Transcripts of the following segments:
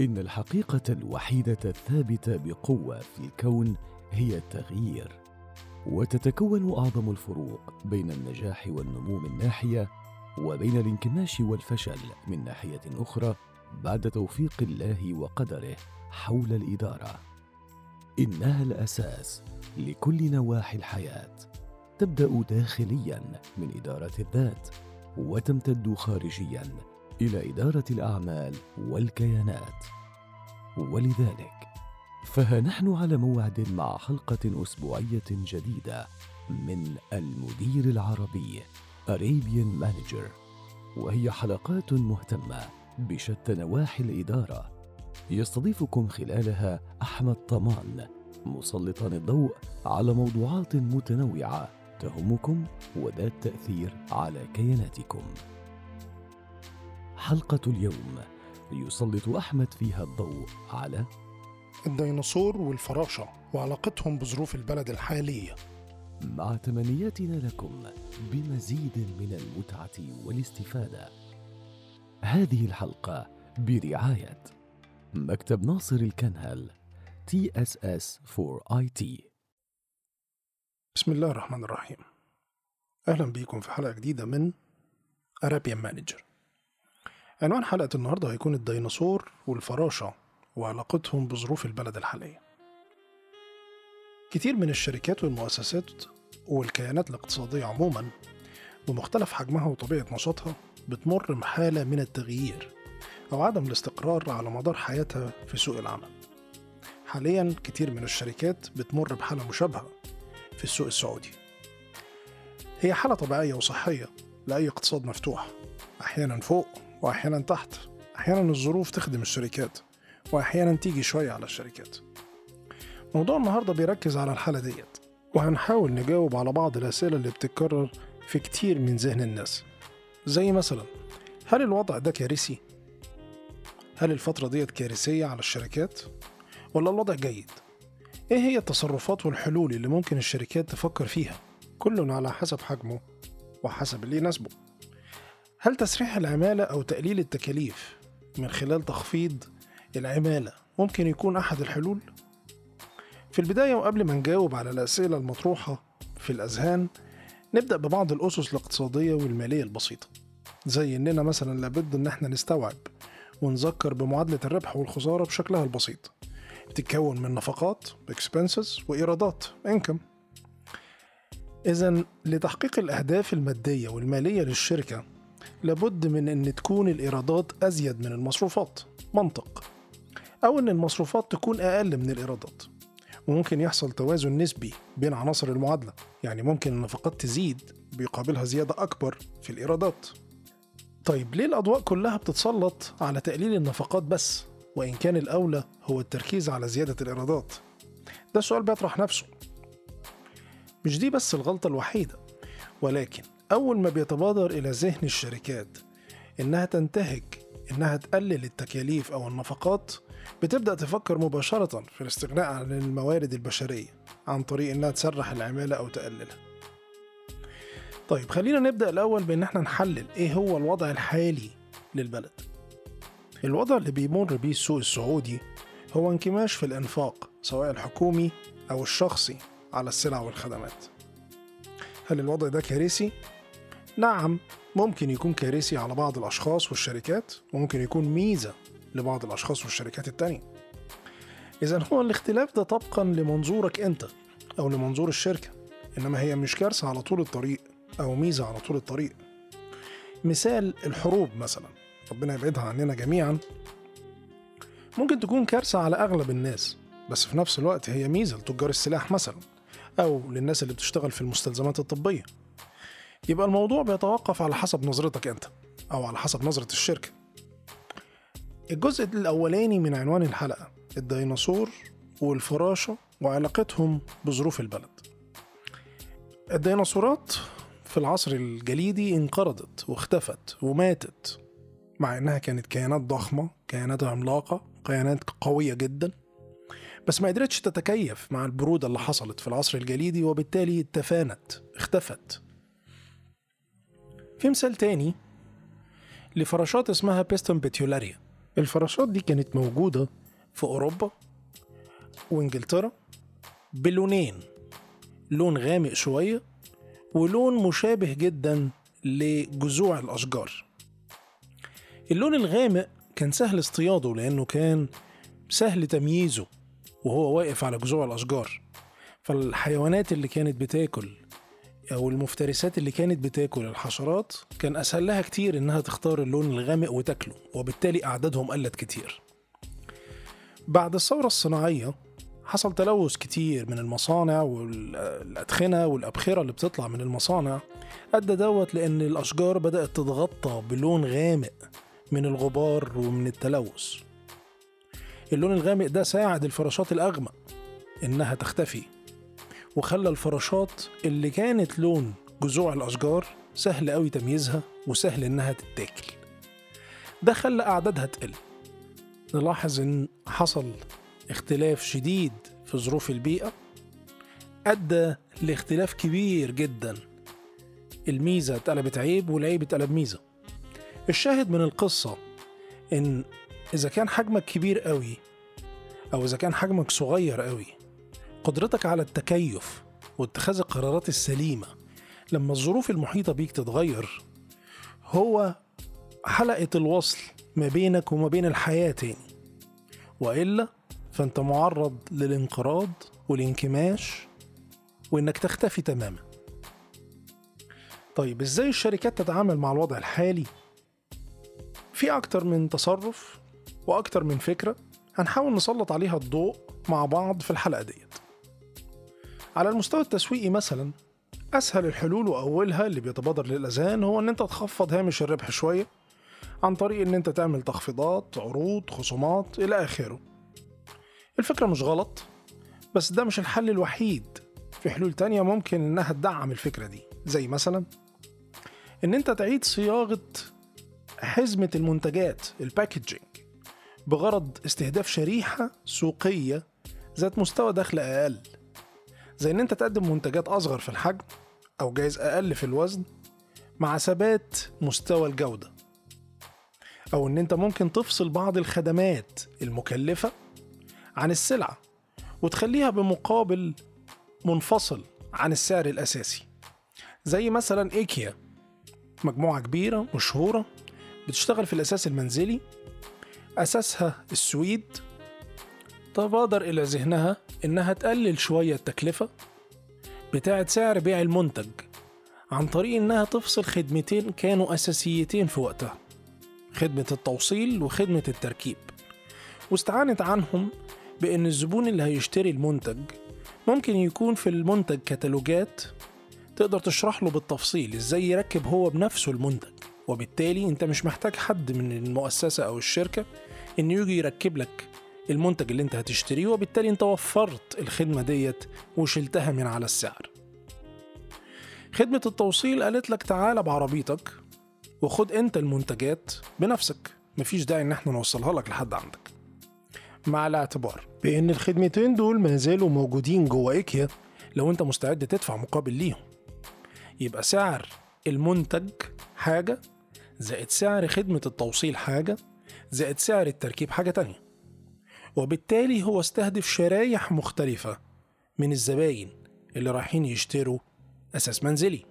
إن الحقيقة الوحيدة الثابتة بقوة في الكون هي التغيير وتتكون أعظم الفروق بين النجاح والنمو من ناحية وبين الانكماش والفشل من ناحية أخرى بعد توفيق الله وقدره حول الإدارة. إنها الأساس لكل نواحي الحياة. تبدأ داخليا من إدارة الذات وتمتد خارجيا إلى إدارة الأعمال والكيانات. ولذلك فها نحن على موعد مع حلقة أسبوعية جديدة من المدير العربي Arabian Manager. وهي حلقات مهتمة بشتى نواحي الإدارة. يستضيفكم خلالها أحمد طمان مسلطا الضوء على موضوعات متنوعة تهمكم وذات تأثير على كياناتكم. حلقة اليوم. يسلط أحمد فيها الضوء على الديناصور والفراشة وعلاقتهم بظروف البلد الحالية. مع تمنياتنا لكم بمزيد من المتعة والاستفادة. هذه الحلقة برعاية مكتب ناصر الكنهل TSS for IT بسم الله الرحمن الرحيم. أهلا بيكم في حلقة جديدة من Arabian Manager عنوان حلقة النهاردة هيكون الديناصور والفراشة وعلاقتهم بظروف البلد الحالية. كتير من الشركات والمؤسسات والكيانات الاقتصادية عموما بمختلف حجمها وطبيعة نشاطها بتمر بحالة من التغيير أو عدم الاستقرار على مدار حياتها في سوق العمل. حاليا كتير من الشركات بتمر بحالة مشابهة في السوق السعودي. هي حالة طبيعية وصحية لأي اقتصاد مفتوح. أحيانا فوق وأحيانا تحت أحيانا الظروف تخدم الشركات وأحيانا تيجي شوية على الشركات موضوع النهاردة بيركز على الحالة ديت وهنحاول نجاوب على بعض الأسئلة اللي بتتكرر في كتير من ذهن الناس زي مثلا هل الوضع ده كارثي؟ هل الفترة ديت كارثية على الشركات؟ ولا الوضع جيد؟ إيه هي التصرفات والحلول اللي ممكن الشركات تفكر فيها؟ كل على حسب حجمه وحسب اللي يناسبه هل تسريح العمالة أو تقليل التكاليف من خلال تخفيض العمالة ممكن يكون أحد الحلول؟ في البداية وقبل ما نجاوب على الأسئلة المطروحة في الأذهان نبدأ ببعض الأسس الاقتصادية والمالية البسيطة زي إننا مثلا لابد إن إحنا نستوعب ونذكر بمعادلة الربح والخسارة بشكلها البسيط بتتكون من نفقات expenses وإيرادات income إذا لتحقيق الأهداف المادية والمالية للشركة لابد من أن تكون الإيرادات أزيد من المصروفات. منطق. أو أن المصروفات تكون أقل من الإيرادات. وممكن يحصل توازن نسبي بين عناصر المعادلة. يعني ممكن النفقات تزيد بيقابلها زيادة أكبر في الإيرادات. طيب ليه الأضواء كلها بتتسلط على تقليل النفقات بس وإن كان الأولى هو التركيز على زيادة الإيرادات؟ ده سؤال بيطرح نفسه. مش دي بس الغلطة الوحيدة ولكن أول ما بيتبادر إلى ذهن الشركات إنها تنتهج إنها تقلل التكاليف أو النفقات بتبدأ تفكر مباشرة في الاستغناء عن الموارد البشرية عن طريق إنها تسرح العمالة أو تقللها. طيب خلينا نبدأ الأول بإن إحنا نحلل إيه هو الوضع الحالي للبلد. الوضع اللي بيمر بيه السوق السعودي هو انكماش في الإنفاق سواء الحكومي أو الشخصي على السلع والخدمات. هل الوضع ده كارثي؟ نعم ممكن يكون كارثي على بعض الأشخاص والشركات وممكن يكون ميزة لبعض الأشخاص والشركات التانية. إذا هو الاختلاف ده طبقا لمنظورك أنت أو لمنظور الشركة إنما هي مش كارثة على طول الطريق أو ميزة على طول الطريق. مثال الحروب مثلا ربنا يبعدها عننا جميعا. ممكن تكون كارثة على أغلب الناس بس في نفس الوقت هي ميزة لتجار السلاح مثلا أو للناس اللي بتشتغل في المستلزمات الطبية. يبقى الموضوع بيتوقف على حسب نظرتك أنت أو على حسب نظرة الشركة. الجزء الأولاني من عنوان الحلقة الديناصور والفراشة وعلاقتهم بظروف البلد. الديناصورات في العصر الجليدي انقرضت واختفت وماتت مع إنها كانت كيانات ضخمة كيانات عملاقة كيانات قوية جدا. بس ما قدرتش تتكيف مع البرودة اللي حصلت في العصر الجليدي وبالتالي تفانت اختفت. في مثال تاني لفراشات اسمها بيستون بيتيولاريا الفراشات دي كانت موجودة في أوروبا وإنجلترا بلونين. لون غامق شوية ولون مشابه جدا لجذوع الأشجار. اللون الغامق كان سهل اصطياده لأنه كان سهل تمييزه وهو واقف على جذوع الأشجار. فالحيوانات اللي كانت بتاكل أو المفترسات اللي كانت بتاكل الحشرات كان أسهل لها كتير إنها تختار اللون الغامق وتاكله وبالتالي أعدادهم قلت كتير. بعد الثورة الصناعية حصل تلوث كتير من المصانع والأدخنة والأبخرة اللي بتطلع من المصانع أدى دوت لأن الأشجار بدأت تتغطى بلون غامق من الغبار ومن التلوث. اللون الغامق ده ساعد الفراشات الأغمق إنها تختفي. وخلى الفراشات اللي كانت لون جذوع الأشجار سهل أوي تمييزها وسهل إنها تتاكل. ده خلى أعدادها تقل. نلاحظ إن حصل اختلاف شديد في ظروف البيئة أدى لاختلاف كبير جدا. الميزة اتقلبت عيب والعيب اتقلب ميزة. الشاهد من القصة إن إذا كان حجمك كبير قوي أو إذا كان حجمك صغير قوي قدرتك على التكيف واتخاذ القرارات السليمة لما الظروف المحيطة بيك تتغير هو حلقة الوصل ما بينك وما بين الحياة تاني. وإلا فأنت معرض للانقراض والانكماش وإنك تختفي تماما. طيب إزاي الشركات تتعامل مع الوضع الحالي؟ في أكتر من تصرف وأكتر من فكرة هنحاول نسلط عليها الضوء مع بعض في الحلقة ديت. على المستوى التسويقي مثلا أسهل الحلول وأولها اللي بيتبادر للأذهان هو إن أنت تخفض هامش الربح شوية عن طريق إن أنت تعمل تخفيضات عروض خصومات إلى آخره. الفكرة مش غلط بس ده مش الحل الوحيد. في حلول تانية ممكن إنها تدعم الفكرة دي زي مثلا إن أنت تعيد صياغة حزمة المنتجات الباكجينج بغرض استهداف شريحة سوقية ذات مستوى دخل أقل. زي إن أنت تقدم منتجات أصغر في الحجم أو جايز أقل في الوزن مع ثبات مستوى الجودة. أو إن أنت ممكن تفصل بعض الخدمات المكلفة عن السلعة وتخليها بمقابل منفصل عن السعر الأساسي. زي مثلا إيكيا مجموعة كبيرة مشهورة بتشتغل في الأساس المنزلي أساسها السويد تبادر إلى ذهنها إنها تقلل شوية التكلفة بتاعة سعر بيع المنتج عن طريق إنها تفصل خدمتين كانوا أساسيتين في وقتها خدمة التوصيل وخدمة التركيب. واستعانت عنهم بإن الزبون اللي هيشتري المنتج ممكن يكون في المنتج كتالوجات تقدر تشرح له بالتفصيل إزاي يركب هو بنفسه المنتج وبالتالي أنت مش محتاج حد من المؤسسة أو الشركة إنه يجي يركب لك المنتج اللي انت هتشتريه وبالتالي انت وفرت الخدمة ديت وشلتها من على السعر. خدمة التوصيل قالت لك تعالى بعربيتك وخد انت المنتجات بنفسك. مفيش داعي ان إحنا نوصلها لك لحد عندك. مع الاعتبار بان الخدمتين دول ما زالوا موجودين جوه ايكيا لو انت مستعد تدفع مقابل ليهم. يبقى سعر المنتج حاجة زائد سعر خدمة التوصيل حاجة زائد سعر التركيب حاجة تانية. وبالتالي هو استهدف شرايح مختلفة من الزباين اللي رايحين يشتروا أساس منزلي.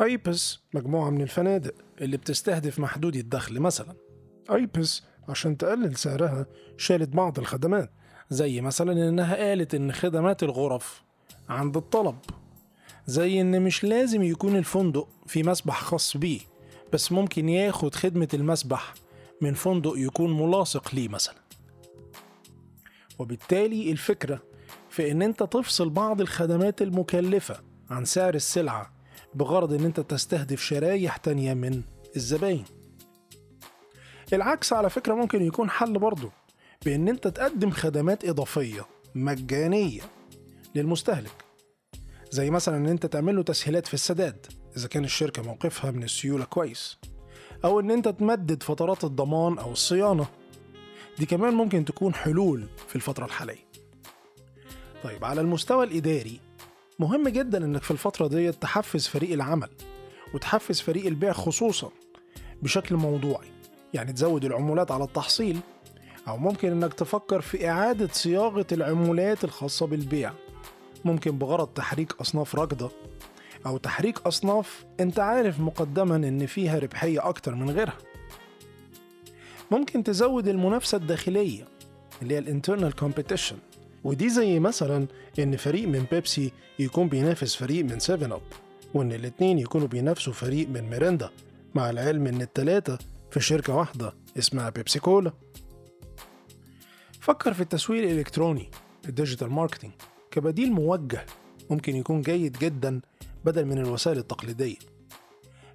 أيبس مجموعة من الفنادق اللي بتستهدف محدودي الدخل مثلا. أيبس عشان تقلل سعرها شالت بعض الخدمات زي مثلا إنها قالت إن خدمات الغرف عند الطلب زي إن مش لازم يكون الفندق في مسبح خاص بيه بس ممكن ياخد خدمة المسبح من فندق يكون ملاصق ليه مثلا. وبالتالي الفكرة في إن أنت تفصل بعض الخدمات المكلفة عن سعر السلعة بغرض إن أنت تستهدف شرايح تانية من الزباين. العكس على فكرة ممكن يكون حل برضه بإن أنت تقدم خدمات إضافية مجانية للمستهلك. زي مثلا إن أنت تعمل له تسهيلات في السداد إذا كان الشركة موقفها من السيولة كويس. أو إن أنت تمدد فترات الضمان أو الصيانة دي كمان ممكن تكون حلول في الفترة الحالية. طيب على المستوى الإداري مهم جدا إنك في الفترة دي تحفز فريق العمل وتحفز فريق البيع خصوصا بشكل موضوعي. يعني تزود العمولات على التحصيل أو ممكن إنك تفكر في إعادة صياغة العمولات الخاصة بالبيع. ممكن بغرض تحريك أصناف راكدة أو تحريك أصناف أنت عارف مقدما إن فيها ربحية أكتر من غيرها. ممكن تزود المنافسة الداخلية اللي هي ال internal competition ودي زي مثلا إن فريق من بيبسي يكون بينافس فريق من 7 أب وإن الاتنين يكونوا بينافسوا فريق من ميريندا مع العلم إن التلاتة في شركة واحدة اسمها بيبسي كولا. فكر في التسويق الإلكتروني ال digital marketing كبديل موجه ممكن يكون جيد جدا بدل من الوسائل التقليدية.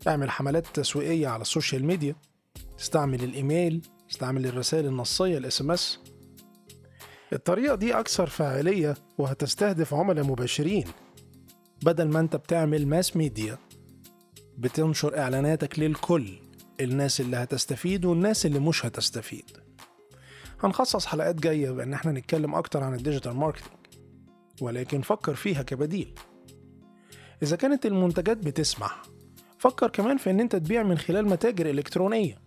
اعمل حملات تسويقية على ال social media استعمل الإيميل استعمل الرسائل النصية ال SMS الطريقة دي أكثر فاعلية وهتستهدف عملاء مباشرين. بدل ما أنت بتعمل mass media بتنشر إعلاناتك للكل الناس اللي هتستفيد والناس اللي مش هتستفيد. هنخصص حلقات جاية بأن إحنا نتكلم أكتر عن ال digital marketing. ولكن فكر فيها كبديل. إذا كانت المنتجات بتسمح فكر كمان في إن أنت تبيع من خلال متاجر إلكترونية.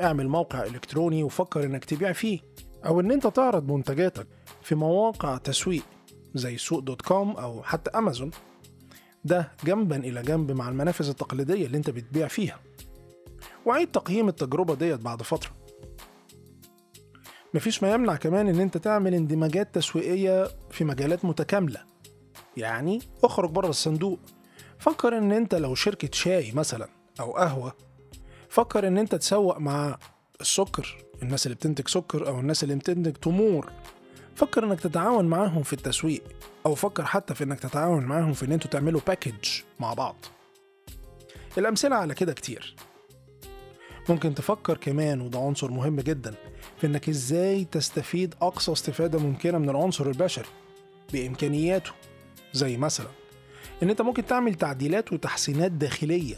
اعمل موقع إلكتروني وفكر إنك تبيع فيه أو إن أنت تعرض منتجاتك في مواقع تسويق زي سوق دوت كوم أو حتى أمازون. ده جنبا إلى جنب مع المنافذ التقليدية اللي أنت بتبيع فيها. وعيد تقييم التجربة ديت بعد فترة. مفيش ما يمنع كمان إن أنت تعمل اندماجات تسويقية في مجالات متكاملة. يعني اخرج بره الصندوق فكر إن أنت لو شركة شاي مثلا أو قهوة فكر إن أنت تسوق مع السكر الناس اللي بتنتج سكر أو الناس اللي بتنتج تمور. فكر إنك تتعاون معاهم في التسويق أو فكر حتى في إنك تتعاون معاهم في إن أنتوا تعملوا باكج مع بعض. الأمثلة على كده كتير. ممكن تفكر كمان وده عنصر مهم جدا في إنك إزاي تستفيد أقصى استفادة ممكنة من العنصر البشري بإمكانياته زي مثلا إن أنت ممكن تعمل تعديلات وتحسينات داخلية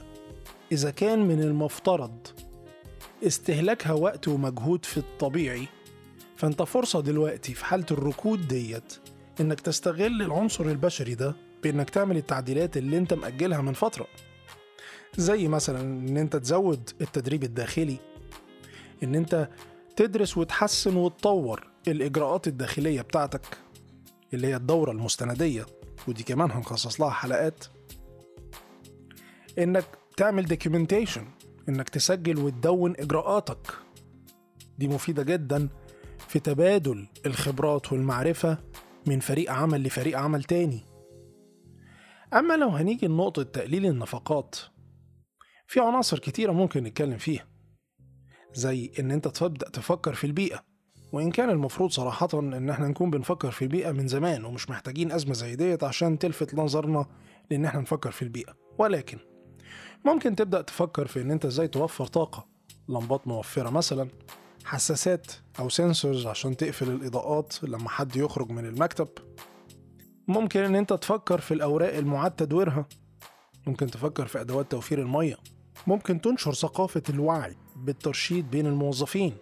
إذا كان من المفترض استهلاكها وقت ومجهود في الطبيعي فأنت فرصة دلوقتي في حالة الركود ديت إنك تستغل العنصر البشري ده بإنك تعمل التعديلات اللي أنت مأجلها من فترة. زي مثلا إن أنت تزود التدريب الداخلي إن أنت تدرس وتحسن وتطور الإجراءات الداخلية بتاعتك اللي هي الدورة المستندية. ودي كمان هنخصص لها حلقات. إنك تعمل دوكيومنتيشن إنك تسجل وتدون إجراءاتك. دي مفيدة جدا في تبادل الخبرات والمعرفة من فريق عمل لفريق عمل تاني. أما لو هنيجي لنقطة تقليل النفقات في عناصر كتيرة ممكن نتكلم فيها زي إن أنت تبدأ تفكر في البيئة. وإن كان المفروض صراحة إن إحنا نكون بنفكر في البيئة من زمان ومش محتاجين أزمة زي ديت عشان تلفت نظرنا لإن إحنا نفكر في البيئة. ولكن ممكن تبدأ تفكر في إن أنت إزاي توفر طاقة لمبات موفرة مثلا حساسات أو سنسورز عشان تقفل الإضاءات لما حد يخرج من المكتب. ممكن إن أنت تفكر في الأوراق المعاد تدويرها. ممكن تفكر في أدوات توفير المية. ممكن تنشر ثقافة الوعي بالترشيد بين الموظفين.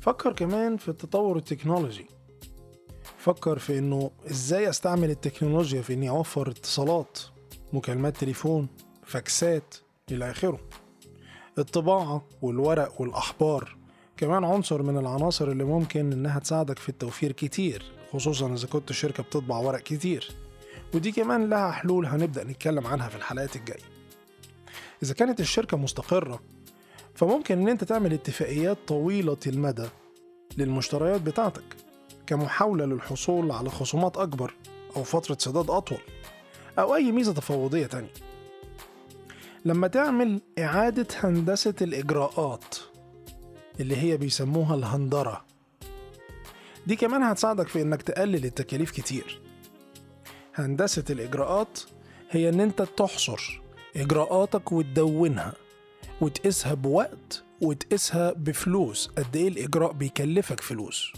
فكر كمان في التطور التكنولوجي. فكر في إنه إزاي أستعمل التكنولوجيا في إني أوفر اتصالات مكالمات تليفون فاكسات إلى آخره. الطباعة والورق والأحبار كمان عنصر من العناصر اللي ممكن إنها تساعدك في التوفير كتير خصوصا إذا كنت شركة بتطبع ورق كتير. ودي كمان لها حلول هنبدأ نتكلم عنها في الحلقات الجاية. إذا كانت الشركة مستقرة فممكن إن أنت تعمل اتفاقيات طويلة المدى للمشتريات بتاعتك كمحاولة للحصول على خصومات أكبر أو فترة سداد أطول أو أي ميزة تفاوضية تانية. لما تعمل إعادة هندسة الإجراءات اللي هي بيسموها الهندرة دي كمان هتساعدك في إنك تقلل التكاليف كتير. هندسة الإجراءات هي إن أنت تحصر إجراءاتك وتدونها. وتقيسها بوقت وتقيسها بفلوس. قد إيه الإجراء بيكلفك فلوس؟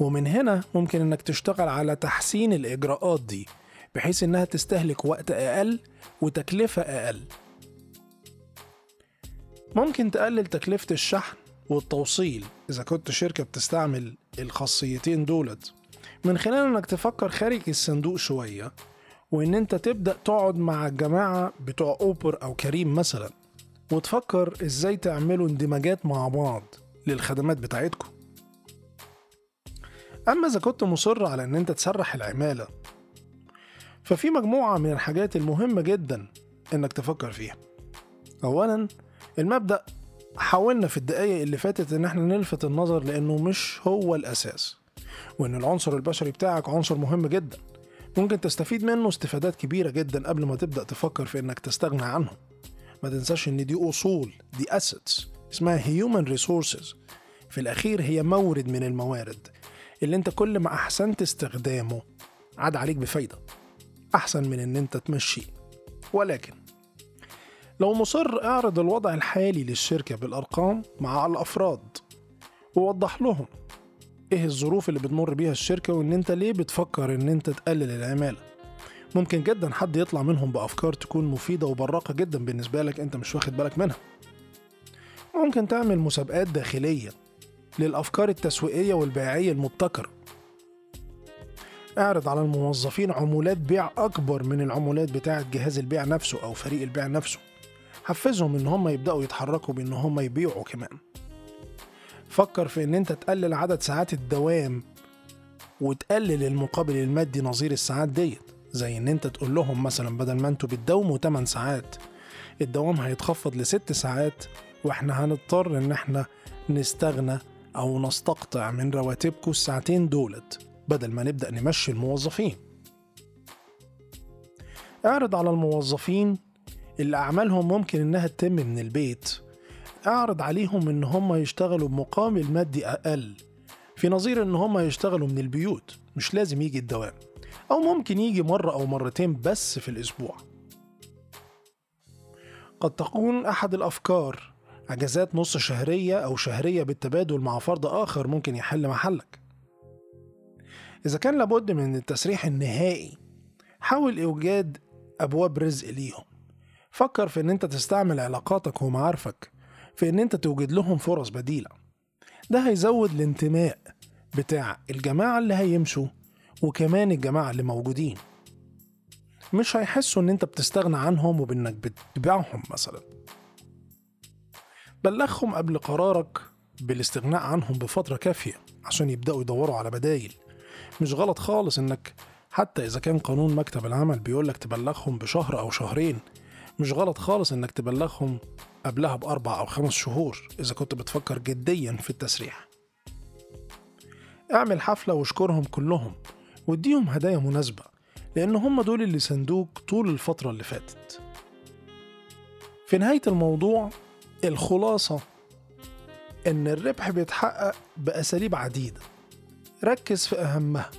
ومن هنا ممكن إنك تشتغل على تحسين الإجراءات دي بحيث إنها تستهلك وقت أقل وتكلفة أقل. ممكن تقلل تكلفة الشحن والتوصيل إذا كنت شركة بتستعمل الخاصيتين دولت. من خلال إنك تفكر خارج الصندوق شوية وإن أنت تبدأ تقعد مع الجماعة بتوع أوبر أو كريم مثلا. وتفكر إزاي تعملوا اندماجات مع بعض للخدمات بتاعتكم. أما إذا كنت مصر على إن أنت تسرح العمالة ففي مجموعة من الحاجات المهمة جدا إنك تفكر فيها. اولا المبدأ حاولنا في الدقايق اللي فاتت إن إحنا نلفت النظر لأنه مش هو الأساس وإن العنصر البشري بتاعك عنصر مهم جدا. ممكن تستفيد منه استفادات كبيرة جدا قبل ما تبدأ تفكر في إنك تستغنى عنه ما تنساش إن دي أصول دي assets اسمها human resources. في الأخير هي مورد من الموارد اللي أنت كل ما احسنت استخدامه عاد عليك بفايدة. أحسن من إن أنت تمشيه ولكن لو مصر أعرض الوضع الحالي للشركة بالأرقام مع الأفراد ووضح لهم إيه الظروف اللي بتمر بيها الشركة وإن أنت ليه بتفكر إن أنت تقلل العمالة. ممكن جدا حد يطلع منهم بأفكار تكون مفيدة وبراقة جدا بالنسبة لك أنت مش واخد بالك منها. ممكن تعمل مسابقات داخلية للأفكار التسويقية والبيعية المبتكرة اعرض على الموظفين عمولات بيع أكبر من العمولات بتاعة جهاز البيع نفسه أو فريق البيع نفسه. حفزهم إن هم يبدأوا يتحركوا بإن هم يبيعوا كمان. فكر في إن أنت تقلل عدد ساعات الدوام وتقلل المقابل المادي نظير الساعات ديت. زي إن أنت تقول لهم مثلا بدل ما أنتوا بتداوموا 8 ساعات الدوام هيتخفض لست ساعات وإحنا هنضطر إن إحنا نستغنى أو نستقطع من رواتبكم الساعتين دولت بدل ما نبدأ نمشي الموظفين. اعرض على الموظفين اللي أعمالهم ممكن إنها تتم من البيت. اعرض عليهم إن هم يشتغلوا بمقابل مادي أقل في نظير إن هم يشتغلوا من البيوت مش لازم يجي الدوام. أو ممكن يجي مرة أو مرتين بس في الأسبوع. قد تكون أحد الأفكار أجازات نص شهرية أو شهرية بالتبادل مع فرد آخر ممكن يحل محلك. إذا كان لابد من التسريح النهائي حاول إيجاد أبواب رزق ليهم. فكر في إن أنت تستعمل علاقاتك ومعارفك في إن أنت توجد لهم فرص بديلة. ده هيزود الانتماء بتاع الجماعة اللي هيمشوا وكمان الجماعة اللي موجودين. مش هيحسوا إن أنت بتستغنى عنهم وبإنك بتبيعهم مثلا. بلغهم قبل قرارك بالاستغناء عنهم بفترة كافية عشان يبدأوا يدوروا على بدايل. مش غلط خالص إنك حتى إذا كان قانون مكتب العمل بيقولك تبلغهم بشهر أو شهرين. مش غلط خالص إنك تبلغهم قبلها بأربع أو خمس شهور إذا كنت بتفكر جديا في التسريح. اعمل حفلة واشكرهم كلهم. واديهم هدايا مناسبة لأن هم دول اللي سندوك طول الفترة اللي فاتت. في نهاية الموضوع الخلاصة إن الربح بيتحقق بأساليب عديدة. ركز في أهمها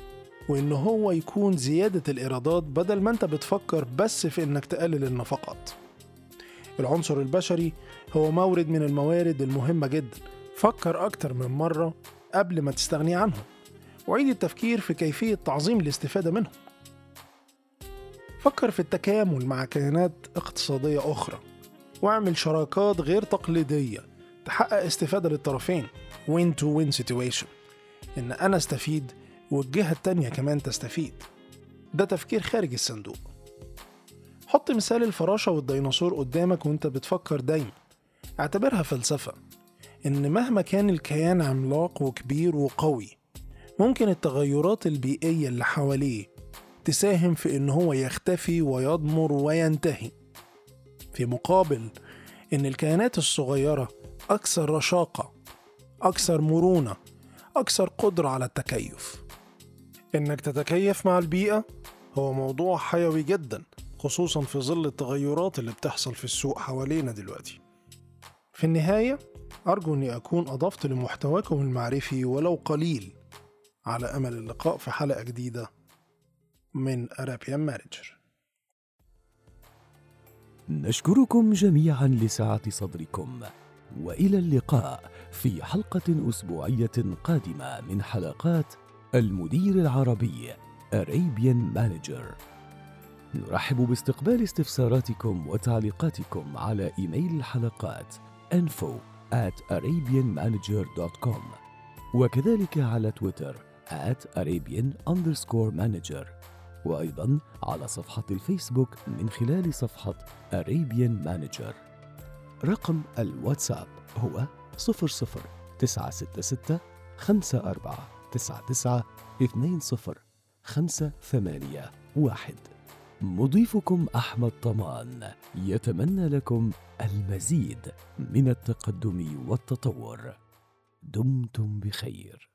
وإن هو يكون زيادة الإيرادات بدل ما أنت بتفكر بس في إنك تقلل النفقات. العنصر البشري هو مورد من الموارد المهمة جدا. فكر أكتر من مرة قبل ما تستغني عنهم. وعيد التفكير في كيفية تعظيم الاستفادة منهم فكر في التكامل مع كيانات اقتصادية أخرى واعمل شراكات غير تقليدية تحقق استفادة للطرفين. Win to win situation. إن أنا أستفيد والجهة التانية كمان تستفيد. ده تفكير خارج الصندوق. حط مثال الفراشة والديناصور قدامك وأنت بتفكر دايما. اعتبرها فلسفة. إن مهما كان الكيان عملاق وكبير وقوي ممكن التغيرات البيئية اللي حواليه تساهم في إن هو يختفي ويضمر وينتهي. في مقابل إن الكيانات الصغيرة أكثر رشاقة أكثر مرونة أكثر قدرة على التكيف. إنك تتكيف مع البيئة هو موضوع حيوي جدا خصوصا في ظل التغيرات اللي بتحصل في السوق حوالينا دلوقتي. في النهاية أرجو أني أكون أضفت لمحتواكم المعرفي ولو قليل. على أمل اللقاء في حلقة جديدة من أرابيان مانجر نشكركم جميعا لسعة صدركم وإلى اللقاء في حلقة أسبوعية قادمة من حلقات المدير العربي Arabian Manager. نرحب باستقبال استفساراتكم وتعليقاتكم على إيميل الحلقات info at arabianmanager.com وكذلك على تويتر at arabian underscore manager. وأيضا على صفحة الفيسبوك من خلال صفحة Arabian Manager. رقم الواتساب هو 00966 54 99 20 خمسة ثمانية واحد. مضيفكم أحمد طمان. يتمنى لكم المزيد من التقدم والتطور. دمتم بخير.